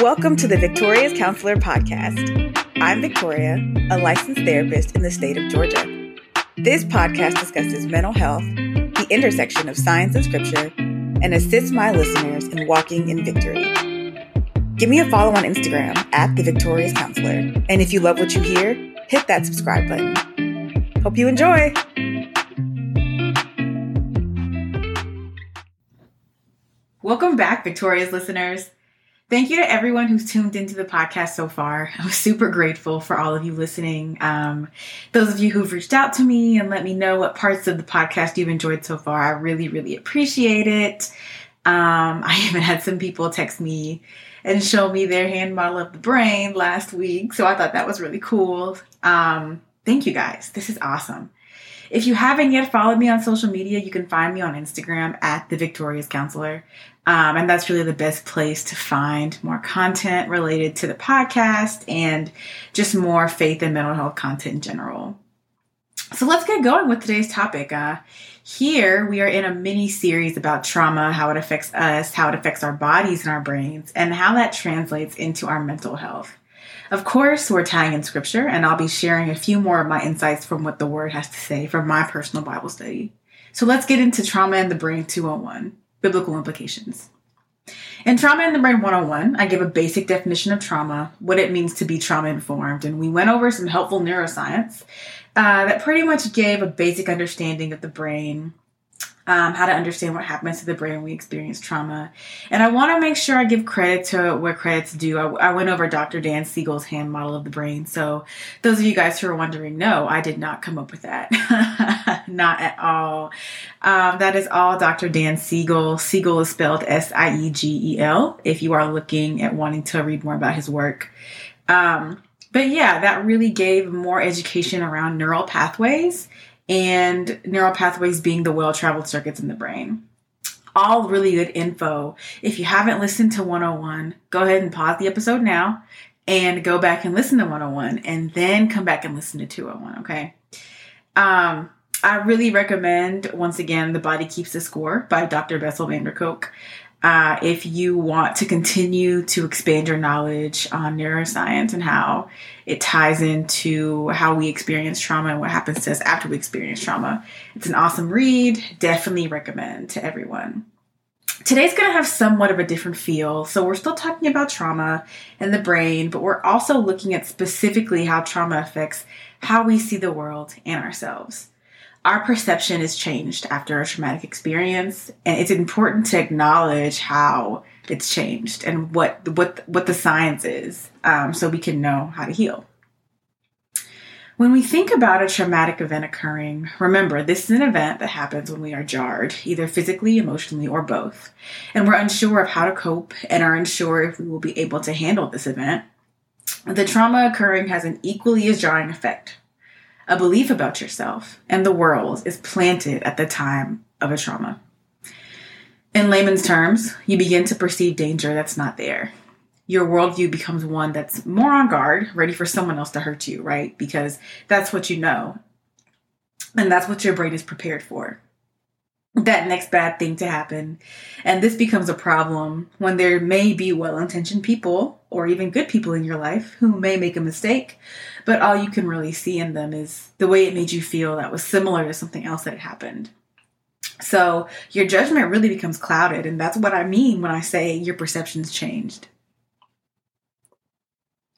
Welcome to the Victorious Counselor Podcast. I'm Victoria, a licensed therapist in the state of Georgia. This podcast discusses mental health, the intersection of science and scripture, and assists my listeners in walking in victory. Give me a follow on Instagram at the Victorious Counselor. And if you love what you hear, hit that subscribe button. Hope you enjoy. Welcome back, Victorious listeners. Thank you to everyone who's tuned into the podcast so far. I'm super grateful for all of you listening. Um, those of you who've reached out to me and let me know what parts of the podcast you've enjoyed so far, I really, really appreciate it. Um, I even had some people text me and show me their hand model of the brain last week. So I thought that was really cool. Um, thank you guys. This is awesome. If you haven't yet followed me on social media, you can find me on Instagram at the Victorious Counselor. Um, and that's really the best place to find more content related to the podcast and just more faith and mental health content in general. So let's get going with today's topic. Uh, here we are in a mini series about trauma, how it affects us, how it affects our bodies and our brains, and how that translates into our mental health. Of course, we're tying in scripture, and I'll be sharing a few more of my insights from what the word has to say from my personal Bible study. So let's get into Trauma and the Brain 201 Biblical Implications. In Trauma and the Brain 101, I give a basic definition of trauma, what it means to be trauma informed, and we went over some helpful neuroscience uh, that pretty much gave a basic understanding of the brain um, how to understand what happens to the brain when we experience trauma. And I want to make sure I give credit to where credit's due. I, I, went over Dr. Dan Siegel's hand model of the brain. So, those of you guys who are wondering, no, I did not come up with that. not at all. Um, that is all Dr. Dan Siegel. Siegel is spelled S I E G E L if you are looking at wanting to read more about his work. Um, but yeah, that really gave more education around neural pathways and neural pathways being the well traveled circuits in the brain. All really good info. If you haven't listened to 101, go ahead and pause the episode now and go back and listen to 101 and then come back and listen to 201, okay? Um, I really recommend, once again, The Body Keeps the Score by Dr. Bessel van der Kolk. Uh, if you want to continue to expand your knowledge on neuroscience and how it ties into how we experience trauma and what happens to us after we experience trauma, it's an awesome read. Definitely recommend to everyone. Today's going to have somewhat of a different feel. So, we're still talking about trauma and the brain, but we're also looking at specifically how trauma affects how we see the world and ourselves our perception is changed after a traumatic experience and it's important to acknowledge how it's changed and what what what the science is um, so we can know how to heal. When we think about a traumatic event occurring remember this is an event that happens when we are jarred either physically emotionally or both and we're unsure of how to cope and are unsure if we will be able to handle this event. The trauma occurring has an equally as jarring effect a belief about yourself and the world is planted at the time of a trauma. In layman's terms, you begin to perceive danger that's not there. Your worldview becomes one that's more on guard, ready for someone else to hurt you, right? Because that's what you know. And that's what your brain is prepared for that next bad thing to happen. And this becomes a problem when there may be well intentioned people or even good people in your life who may make a mistake, but all you can really see in them is the way it made you feel that was similar to something else that happened. So your judgment really becomes clouded, and that's what I mean when I say your perceptions changed.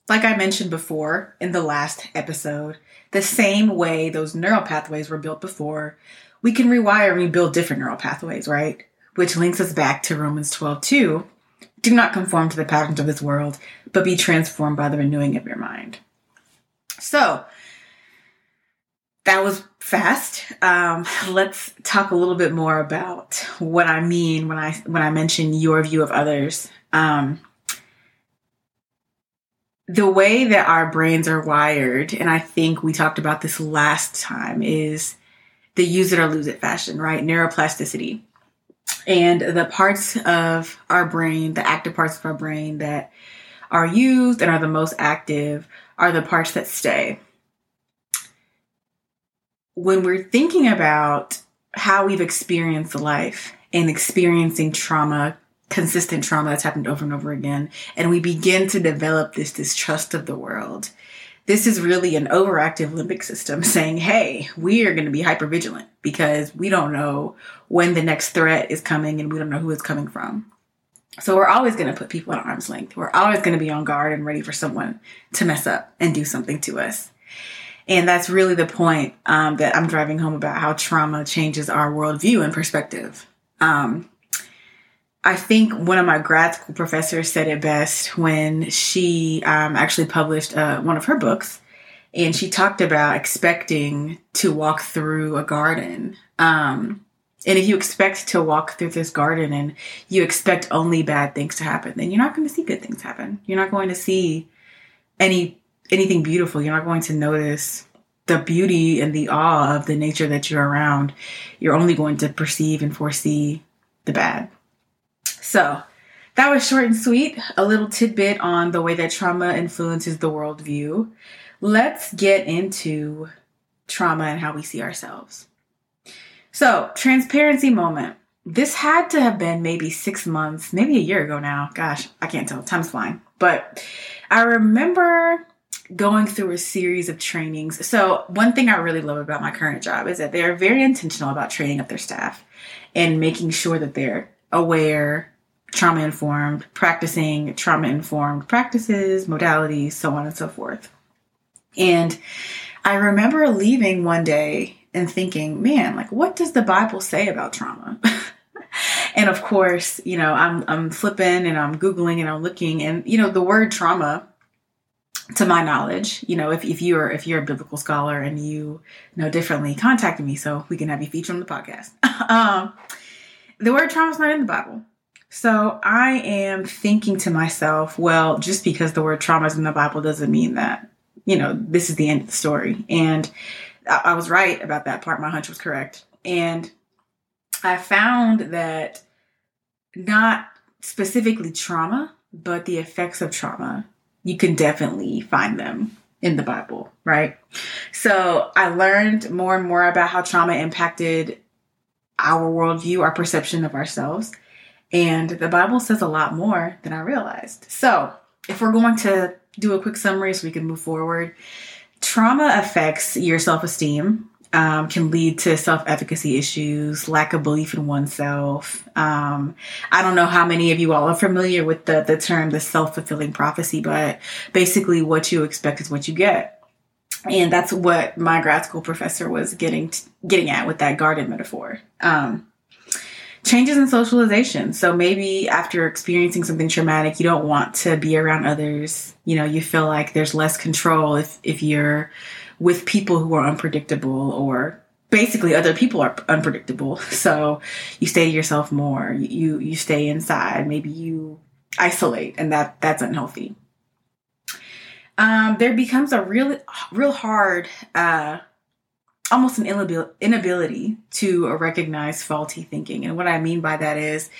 Like I mentioned before in the last episode, the same way those neural pathways were built before, we can rewire and rebuild different neural pathways, right? Which links us back to Romans 12 2. Do not conform to the patterns of this world, but be transformed by the renewing of your mind. So, that was fast. Um, let's talk a little bit more about what I mean when I when I mention your view of others. Um, the way that our brains are wired, and I think we talked about this last time, is the use it or lose it fashion, right? Neuroplasticity. And the parts of our brain, the active parts of our brain that are used and are the most active are the parts that stay. When we're thinking about how we've experienced life and experiencing trauma consistent trauma that's happened over and over again. And we begin to develop this distrust of the world. This is really an overactive limbic system saying, hey, we are going to be hyper vigilant because we don't know when the next threat is coming and we don't know who it's coming from. So we're always going to put people at arm's length. We're always going to be on guard and ready for someone to mess up and do something to us. And that's really the point um, that I'm driving home about how trauma changes our worldview and perspective. Um, I think one of my grad school professors said it best when she um, actually published uh, one of her books. And she talked about expecting to walk through a garden. Um, and if you expect to walk through this garden and you expect only bad things to happen, then you're not going to see good things happen. You're not going to see any anything beautiful. You're not going to notice the beauty and the awe of the nature that you're around. You're only going to perceive and foresee the bad. So, that was short and sweet, a little tidbit on the way that trauma influences the worldview. Let's get into trauma and how we see ourselves. So, transparency moment. This had to have been maybe six months, maybe a year ago now. Gosh, I can't tell. Time's flying. But I remember going through a series of trainings. So, one thing I really love about my current job is that they're very intentional about training up their staff and making sure that they're aware, trauma informed, practicing trauma informed practices, modalities, so on and so forth. And I remember leaving one day and thinking, man, like, what does the Bible say about trauma? and of course, you know, I'm I'm flipping and I'm googling and I'm looking, and you know, the word trauma to my knowledge, you know, if, if you're if you're a biblical scholar and you know differently, contact me so we can have you featured on the podcast. um, the word trauma is not in the Bible. So I am thinking to myself, well, just because the word trauma is in the Bible doesn't mean that, you know, this is the end of the story. And I, was right about that part. My hunch was correct. And I found that not specifically trauma, but the effects of trauma you can definitely find them in the Bible, right? So I learned more and more about how trauma impacted our worldview, our perception of ourselves. And the Bible says a lot more than I realized. So if we're going to do a quick summary so we can move forward, trauma affects your self esteem, um, can lead to self efficacy issues, lack of belief in oneself. Um, I don't know how many of you all are familiar with the, the term the self fulfilling prophecy, but basically, what you expect is what you get. And that's what my grad school professor was getting t- getting at with that garden metaphor. Um, changes in socialization. So maybe after experiencing something traumatic, you don't want to be around others. You know, you feel like there's less control if if you're with people who are unpredictable or basically other people are unpredictable. So you stay to yourself more. You you stay inside. Maybe you isolate, and that that's unhealthy. Um, there becomes a real real hard, uh, almost an inability to recognize faulty thinking. And what I mean by that is,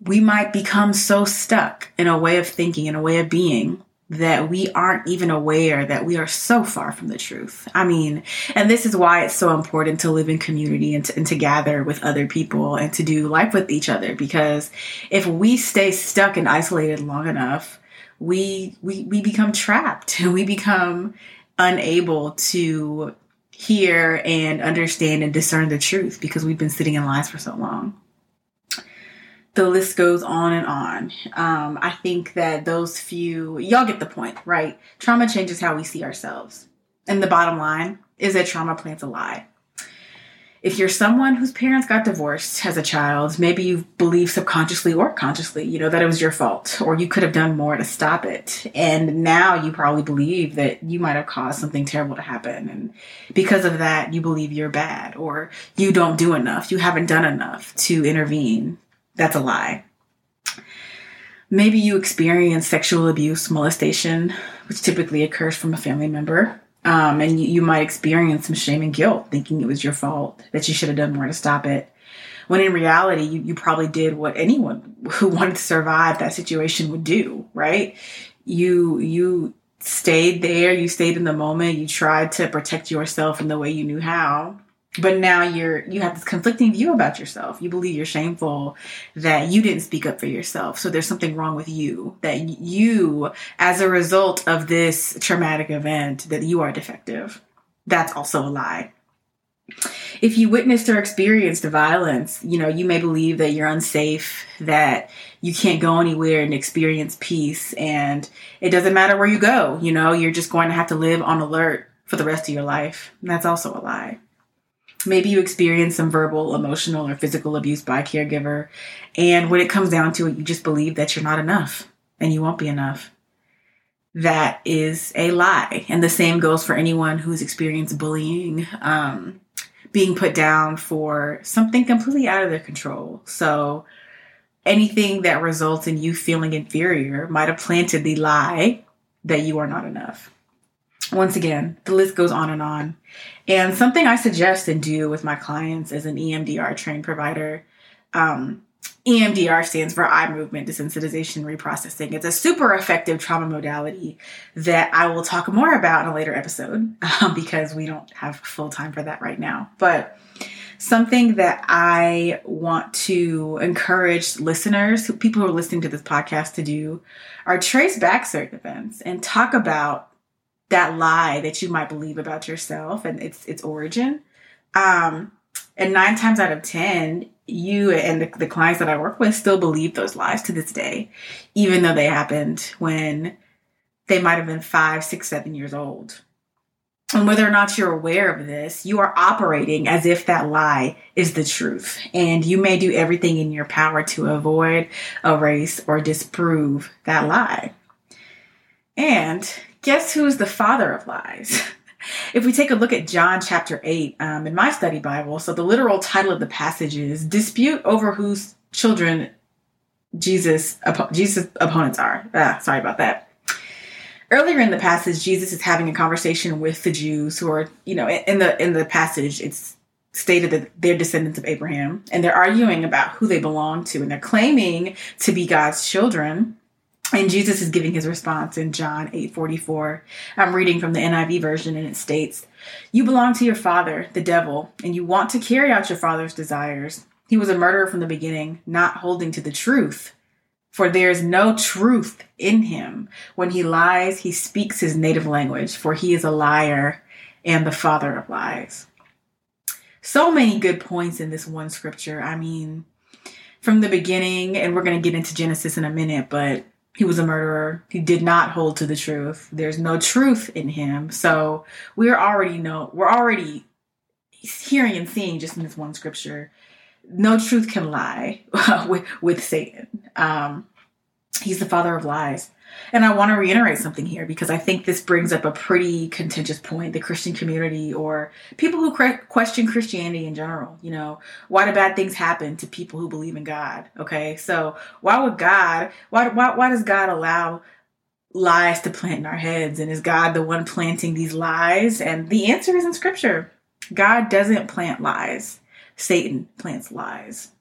we might become so stuck in a way of thinking, in a way of being, that we aren't even aware that we are so far from the truth. I mean, and this is why it's so important to live in community and to, and to gather with other people and to do life with each other because if we stay stuck and isolated long enough, we we we become trapped and we become unable to hear and understand and discern the truth because we've been sitting in lies for so long the list goes on and on. Um, I think that those few, y'all get the point, right? Trauma changes how we see ourselves. And the bottom line is that trauma plants a lie. If you're someone whose parents got divorced as a child, maybe you believe subconsciously or consciously, you know, that it was your fault or you could have done more to stop it. And now you probably believe that you might have caused something terrible to happen. And because of that, you believe you're bad or you don't do enough. You haven't done enough to intervene that's a lie. Maybe you experience sexual abuse, molestation, which typically occurs from a family member. Um, and you, you might experience some shame and guilt, thinking it was your fault, that you should have done more to stop it. When in reality, you, you probably did what anyone who wanted to survive that situation would do, right? You, you stayed there, you stayed in the moment, you tried to protect yourself in the way you knew how, but now you're you have this conflicting view about yourself. You believe you're shameful that you didn't speak up for yourself. So there's something wrong with you that you as a result of this traumatic event that you are defective. That's also a lie. If you witnessed or experienced violence you know you may believe that you're unsafe that you can't go anywhere and experience peace and it doesn't matter where you go you know you're just going to have to live on alert for the rest of your life. That's also a lie Maybe you experience some verbal, emotional, or physical abuse by a caregiver. And when it comes down to it, you just believe that you're not enough and you won't be enough. That is a lie. And the same goes for anyone who's experienced bullying, um, being put down for something completely out of their control. So anything that results in you feeling inferior might have planted the lie that you are not enough once again, the list goes on and on. And something I suggest and do with my clients as an EMDR trained provider, um, EMDR stands for eye movement desensitization reprocessing. It's a super effective trauma modality that I will talk more about in a later episode um, because we don't have full time for that right now. But something that I want to encourage listeners, people who are listening to this podcast, to do are trace back certain events and talk about that lie that you might believe about yourself and its its origin. Um, and nine times out of ten, you and the, the clients that I work with still believe those lies to this day, even though they happened when they might have been five, six, seven years old. And whether or not you're aware of this, you are operating as if that lie is the truth. And you may do everything in your power to avoid, erase, or disprove that lie. And guess who is the father of lies? if we take a look at John chapter 8 um, in my study Bible, so the literal title of the passage is Dispute over whose children Jesus, Jesus' opponents are. Ah, sorry about that. Earlier in the passage, Jesus is having a conversation with the Jews who are, you know, in the in the passage, it's stated that they're descendants of Abraham, and they're arguing about who they belong to, and they're claiming to be God's children. And Jesus is giving his response in John 8 44. I'm reading from the NIV version, and it states, You belong to your father, the devil, and you want to carry out your father's desires. He was a murderer from the beginning, not holding to the truth. For there is no truth in him. When he lies, he speaks his native language, for he is a liar and the father of lies. So many good points in this one scripture. I mean, from the beginning, and we're going to get into Genesis in a minute, but he was a murderer. He did not hold to the truth. There's no truth in him. So we're already know we're already hearing and seeing just in this one scripture. No truth can lie with, with Satan. Um, he's the father of lies. And I want to reiterate something here because I think this brings up a pretty contentious point. The Christian community or people who question Christianity in general, you know, why do bad things happen to people who believe in God? Okay, so why would God, why, why, why does God allow lies to plant in our heads? And is God the one planting these lies? And the answer is in Scripture God doesn't plant lies, Satan plants lies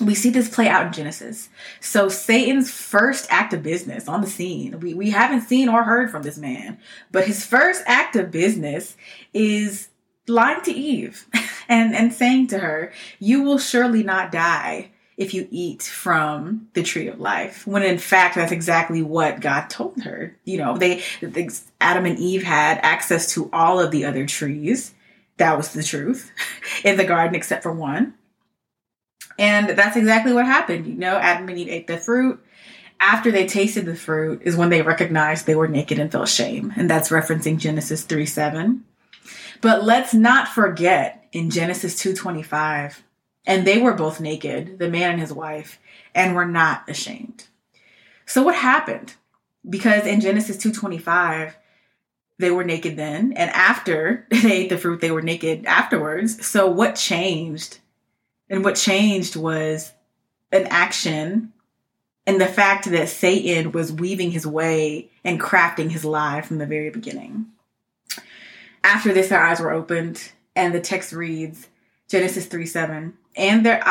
we see this play out in Genesis. So Satan's first act of business on the scene, we, we haven't seen or heard from this man, but his first act of business is lying to Eve and, and saying to her, you will surely not die if you eat from the tree of life. When in fact, that's exactly what God told her. You know, they, Adam and Eve had access to all of the other trees. That was the truth in the garden, except for one. And that's exactly what happened. You know, Adam and Eve ate the fruit. After they tasted the fruit is when they recognized they were naked and felt shame. And that's referencing Genesis 3 7. But let's not forget in Genesis 2:25, and they were both naked, the man and his wife, and were not ashamed. So what happened? Because in Genesis 2:25, they were naked then, and after they ate the fruit, they were naked afterwards. So what changed and what changed was an action and the fact that Satan was weaving his way and crafting his lie from the very beginning. After this, their eyes were opened, and the text reads Genesis 3 7. And their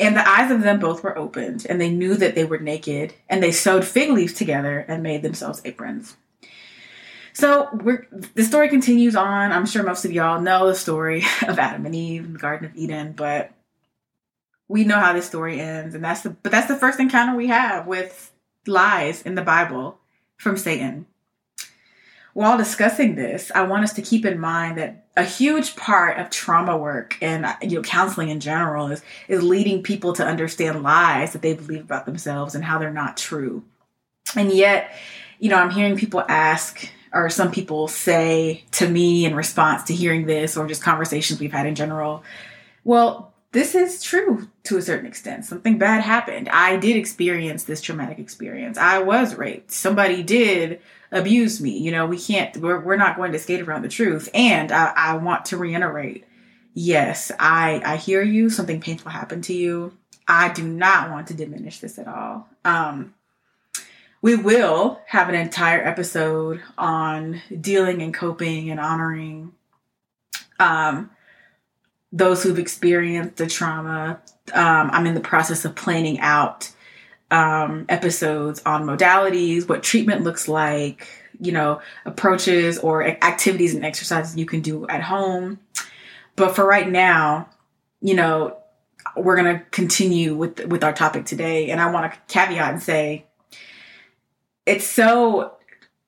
and the eyes of them both were opened, and they knew that they were naked, and they sewed fig leaves together and made themselves aprons. So the story continues on. I'm sure most of y'all know the story of Adam and Eve in the Garden of Eden, but we know how this story ends, and that's the but that's the first encounter we have with lies in the Bible from Satan. While discussing this, I want us to keep in mind that a huge part of trauma work and you know counseling in general is is leading people to understand lies that they believe about themselves and how they're not true. And yet, you know, I'm hearing people ask or some people say to me in response to hearing this or just conversations we've had in general, well, this is true to a certain extent. Something bad happened. I did experience this traumatic experience. I was raped. Somebody did abuse me. You know, we can't, we're, we're not going to skate around the truth. And I, I want to reiterate yes, I, I hear you. Something painful happened to you. I do not want to diminish this at all. Um, we will have an entire episode on dealing and coping and honoring um, those who've experienced the trauma. Um, I'm in the process of planning out um, episodes on modalities, what treatment looks like, you know, approaches or activities and exercises you can do at home. But for right now, you know, we're going to continue with with our topic today, and I want to caveat and say it's so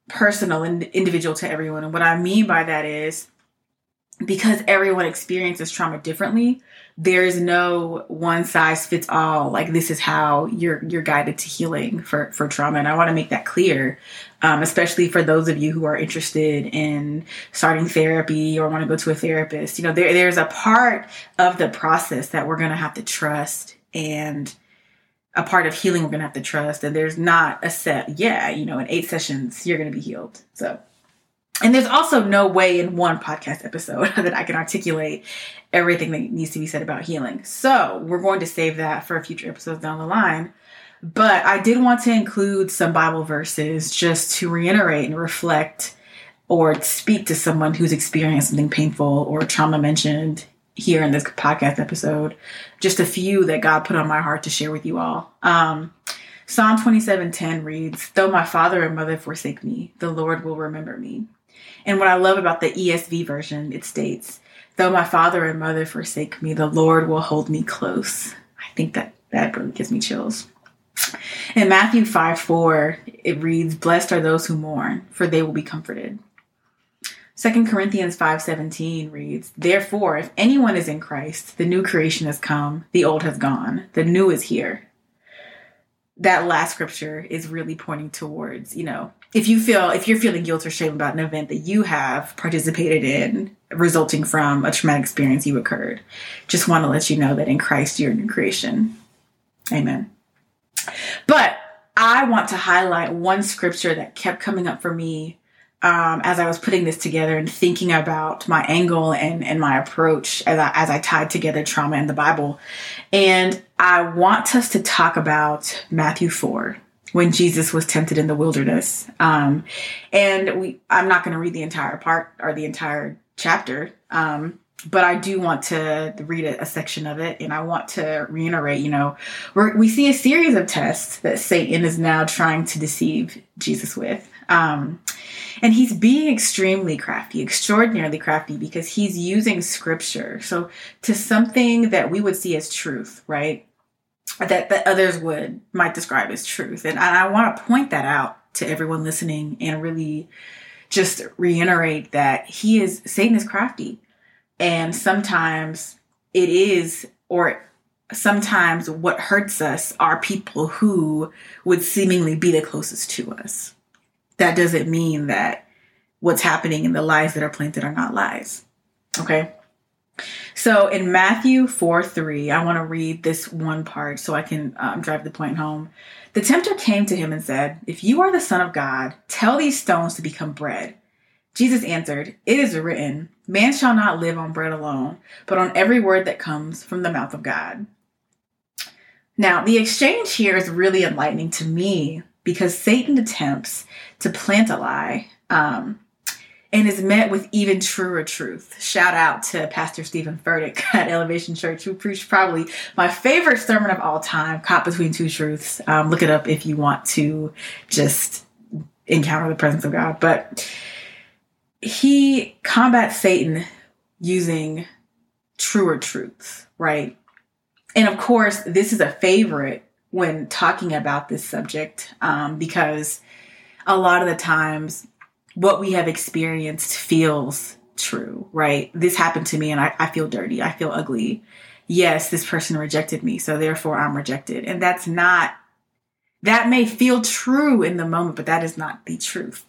personal and individual to everyone. And what I mean by that is because everyone experiences trauma differently, there's no one size fits all. Like this is how you're you're guided to healing for for trauma, and I want to make that clear, um, especially for those of you who are interested in starting therapy or want to go to a therapist. You know, there there's a part of the process that we're gonna have to trust and a part of healing we're going to have to trust and there's not a set yeah you know in eight sessions you're going to be healed so and there's also no way in one podcast episode that i can articulate everything that needs to be said about healing so we're going to save that for future episodes down the line but i did want to include some bible verses just to reiterate and reflect or speak to someone who's experienced something painful or trauma mentioned here in this podcast episode. Just a few that God put on my heart to share with you all. Um, Psalm 27:10 reads, "Though my father and mother forsake me, the Lord will remember me." And what I love about the ESV version, it states, "Though my father and mother forsake me, the Lord will hold me close." I think that that really gives me chills. In Matthew 5 4, it reads, Blessed are those who mourn, for they will be comforted. 2 Corinthians 5:17 reads, "Therefore, if anyone is in Christ, the new creation has come, the old has gone, the new is here." That last scripture is really pointing towards, you know, if you feel if you're feeling guilt or shame about an event that you have participated in resulting from a traumatic experience you occurred, just want to let you know that in Christ you're a new creation. Amen. But I want to highlight one scripture that kept coming up for me um, as I was putting this together and thinking about my angle and, and my approach as I, as I tied together trauma and the Bible. And I want us to talk about Matthew 4 when Jesus was tempted in the wilderness. Um, and we, I'm not going to read the entire part or the entire chapter. Um, but I do want to read a, a, section of it, and I want to reiterate. You know, we see a series of tests that Satan is now trying to deceive Jesus with. Um, and he's being extremely crafty, extraordinarily crafty, because he's using scripture. So to something that we would see as truth, right? That, that others would might describe as truth. And I, I want to point that out to everyone listening and really just reiterate that he is Satan is crafty. And sometimes it is or sometimes what hurts us are people who would seemingly be the closest to us that doesn't mean that what's happening and the lies that are planted are not lies. Okay. So in Matthew 4 3, I want to read this one part so I can um, drive the point home. The tempter came to him and said, If you are the Son of God, tell these stones to become bread. Jesus answered, It is written, Man shall not live on bread alone, but on every word that comes from the mouth of God. Now, the exchange here is really enlightening to me because Satan attempts to plant a lie um, and is met with even truer truth. Shout out to Pastor Steven Furtick at Elevation Church, who preached probably my favorite sermon of all time, Caught Between Two Truths. Um, look it up if you want to just encounter the presence of God. But he combats Satan using truer truths, right? And of course, this is a favorite when talking about this subject um, because a lot of the times what we have experienced feels true, right? This happened to me and I, I feel dirty. I feel ugly. Yes, this person rejected me, so therefore I'm rejected. And that's not, that may feel true in the moment, but that is not the truth.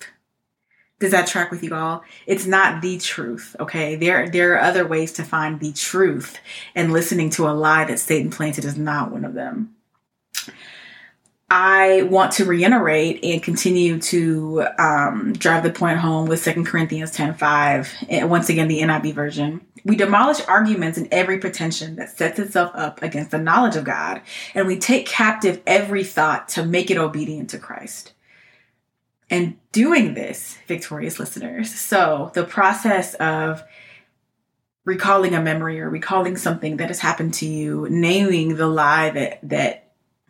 Does that track with you all? It's not the truth, okay? There, there are other ways to find the truth, and listening to a lie that Satan planted is not one of them. I want to reiterate and continue to um, drive the point home with 2 Corinthians 10 5, and once again, the NIV version. We demolish arguments and every pretension that sets itself up against the knowledge of God, and we take captive every thought to make it obedient to Christ. And doing this, victorious listeners, so the process of recalling a memory or recalling something that has happened to you, naming the lie that that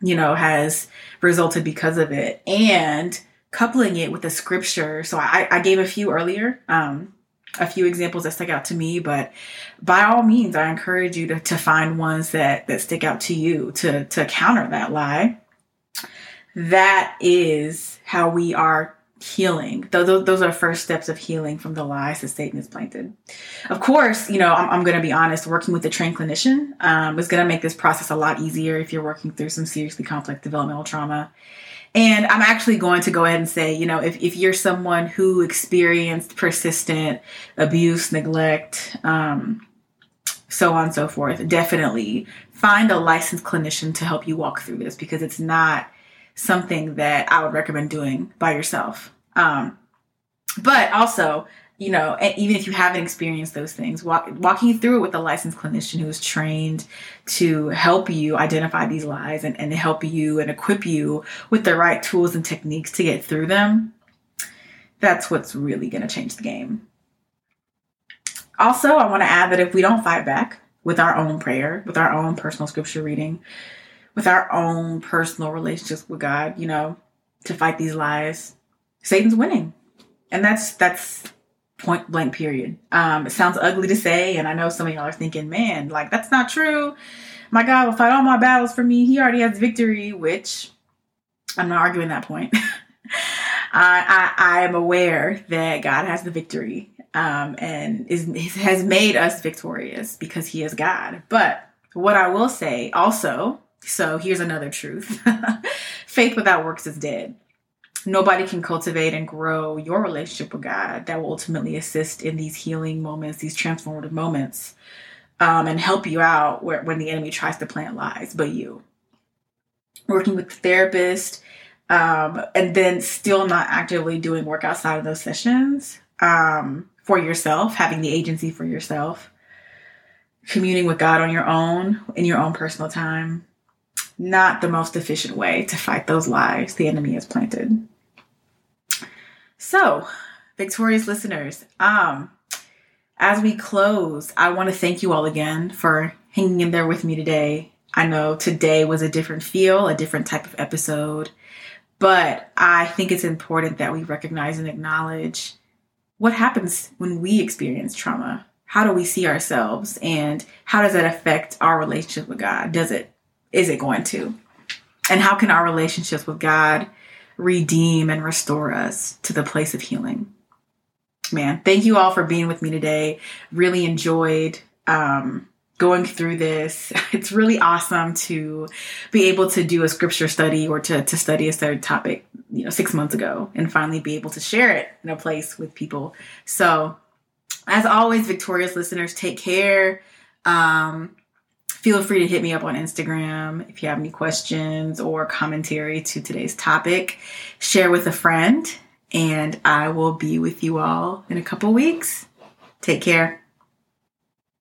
you know, has resulted because of it and coupling it with the scripture. So I, I gave a few earlier, um, a few examples that stuck out to me, but by all means, I encourage you to, to find ones that, that stick out to you to, to counter that lie. That is how we are healing. Those, those are first steps of healing from the lies that Satan has planted. Of course, you know, I'm, I'm going to be honest, working with a trained clinician um, is going to make this process a lot easier if you're working through some seriously complex developmental trauma. And I'm actually going to go ahead and say, you know, if, if you're someone who experienced persistent abuse, neglect, um, so on and so forth, definitely find a licensed clinician to help you walk through this because it's not something that I would recommend doing by yourself. Um, but also, you know, even if you haven't experienced those things, walk, walking through it with a licensed clinician who is trained to help you identify these lies and, and help you and equip you with the right tools and techniques to get through them, that's what's really going to change the game. Also, I want to add that if we don't fight back with our own prayer, with our own personal scripture reading, with our own personal relationships with God, you know, to fight these lies, Satan's winning. And that's that's point blank period. Um, it sounds ugly to say, and I know some of y'all are thinking, man, like that's not true. My God will fight all my battles for me. He already has victory, which I'm not arguing that point. I, I, I am aware that God has the victory um, and is has made us victorious because He is God. But what I will say also so here's another truth faith without works is dead. Nobody can cultivate and grow your relationship with God that will ultimately assist in these healing moments, these transformative moments, um, and help you out where, when the enemy tries to plant lies, but you. Working with the therapist, um, and then still not actively doing work outside of those sessions um, for yourself, having the agency for yourself, communing with God on your own in your own personal time, not the most efficient way to fight those lies the enemy has planted. So, victorious listeners, um, as we close, I want to thank you all again for hanging in there with me today. I know today was a different feel, a different type of episode, but I think it's important that we recognize and acknowledge what happens when we experience trauma. How do we see ourselves and how does that affect our relationship with God? Does it is it going to? And how can our relationships with God redeem and restore us to the place of healing? Man, thank you all for being with me today. Really enjoyed um, going through this. It's really awesome to be able to do a scripture study or to, to study a certain topic, you know, six months ago and finally be able to share it in a place with people. So, as always, victorious listeners, take care. Um, Feel free to hit me up on Instagram if you have any questions or commentary to today's topic. Share with a friend, and I will be with you all in a couple weeks. Take care.